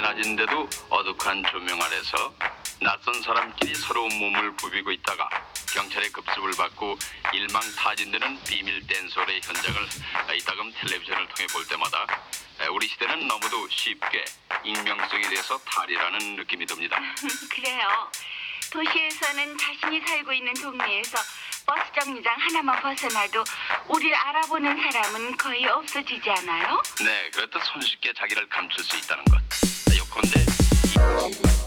낮인데도 어둑한 조명 아래서 낯선 사람끼리 서로 몸을 부비고 있다가 경찰의 급습을 받고 일망타진되는 비밀 댄서의 현장을 이따금 텔레비전을 통해 볼 때마다 우리 시대는 너무도 쉽게 익명성에 대해서 탈이라는 느낌이 듭니다. 그래요. 도시에서는 자신이 살고 있는 동네에서 버스 정류장 하나만 벗어나도 우리를 알아보는 사람은 거의 없어지지 않아요? 네, 그렇듯 손쉽게 자기를 감출 수 있다는 것. 요컨대 Silicon.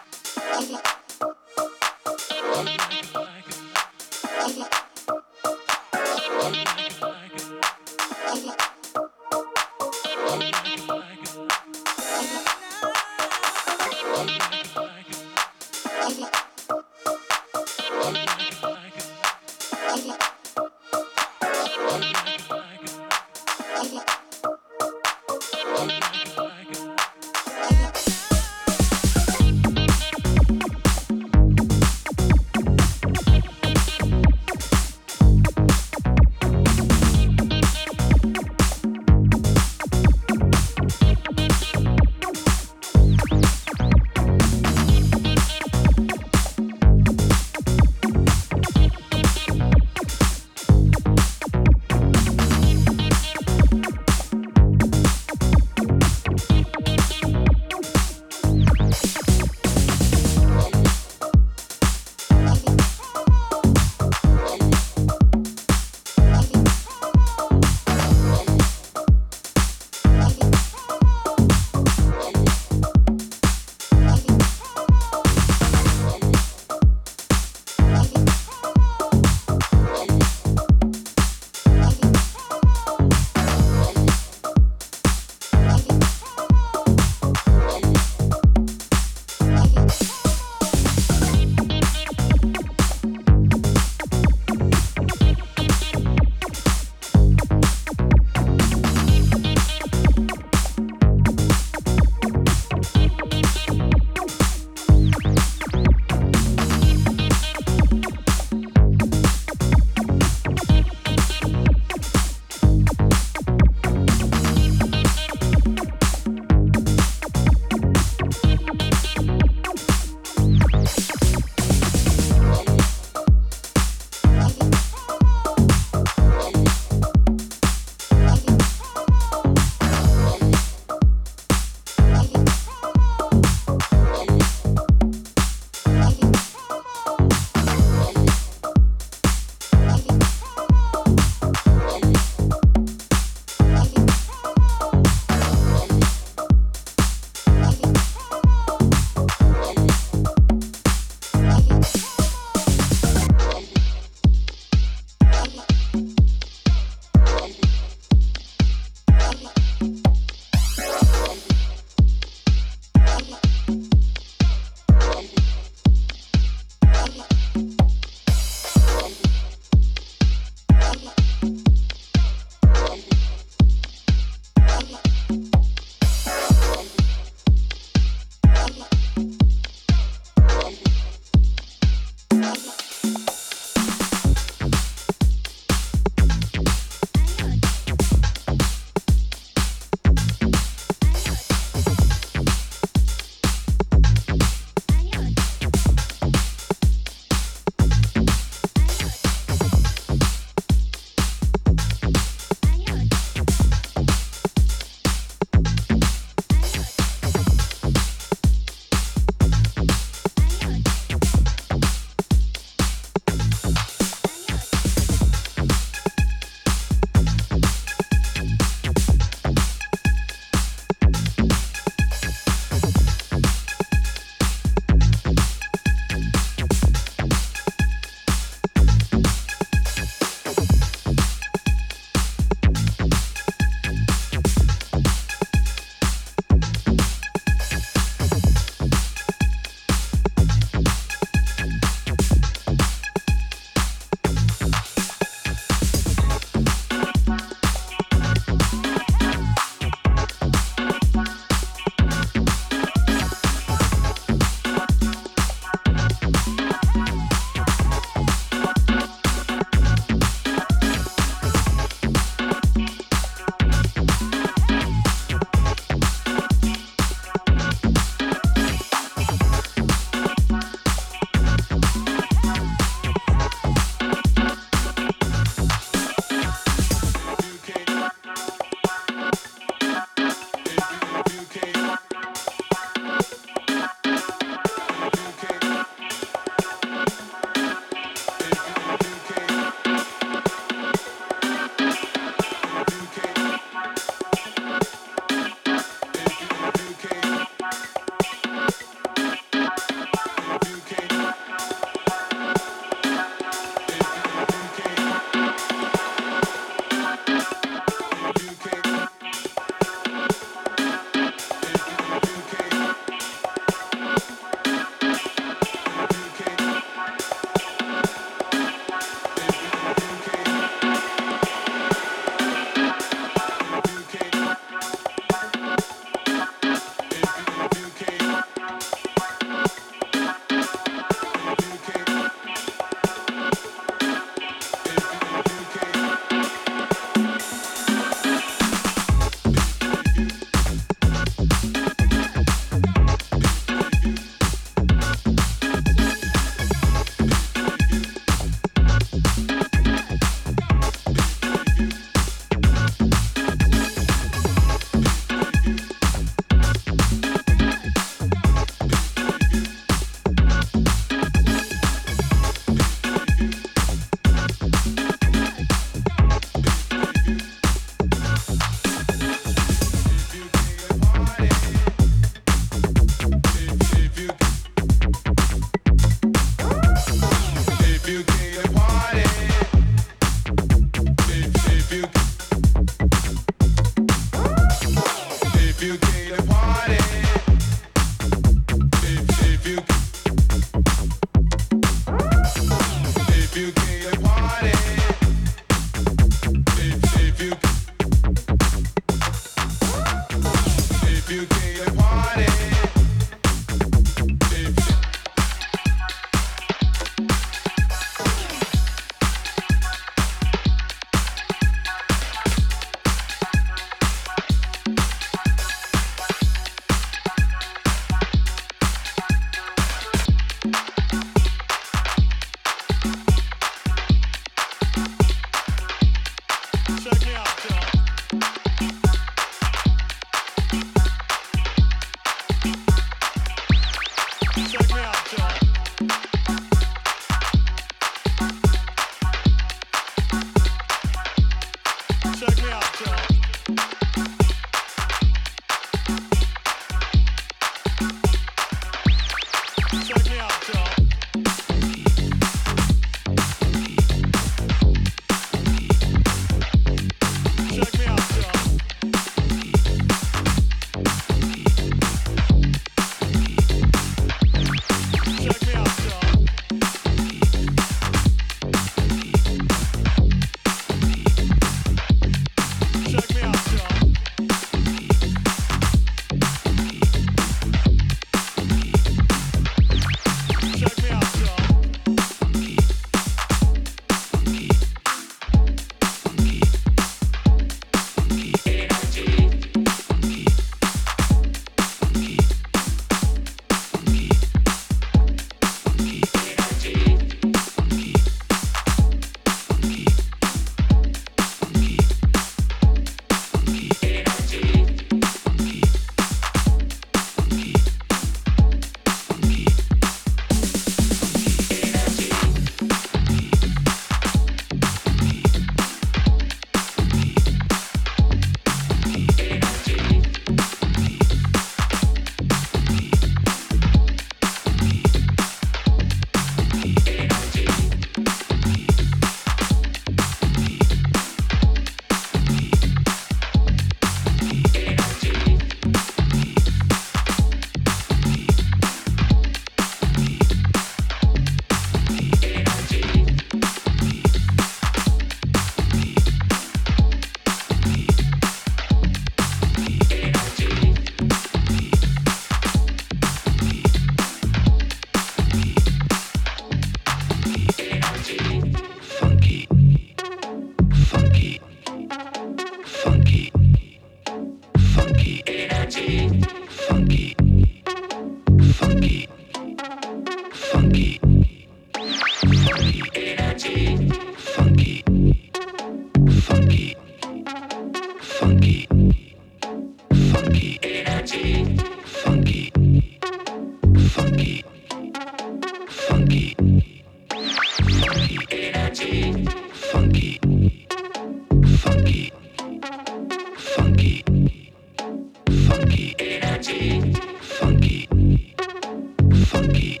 Funky,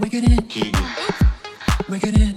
Make it in. Make it in.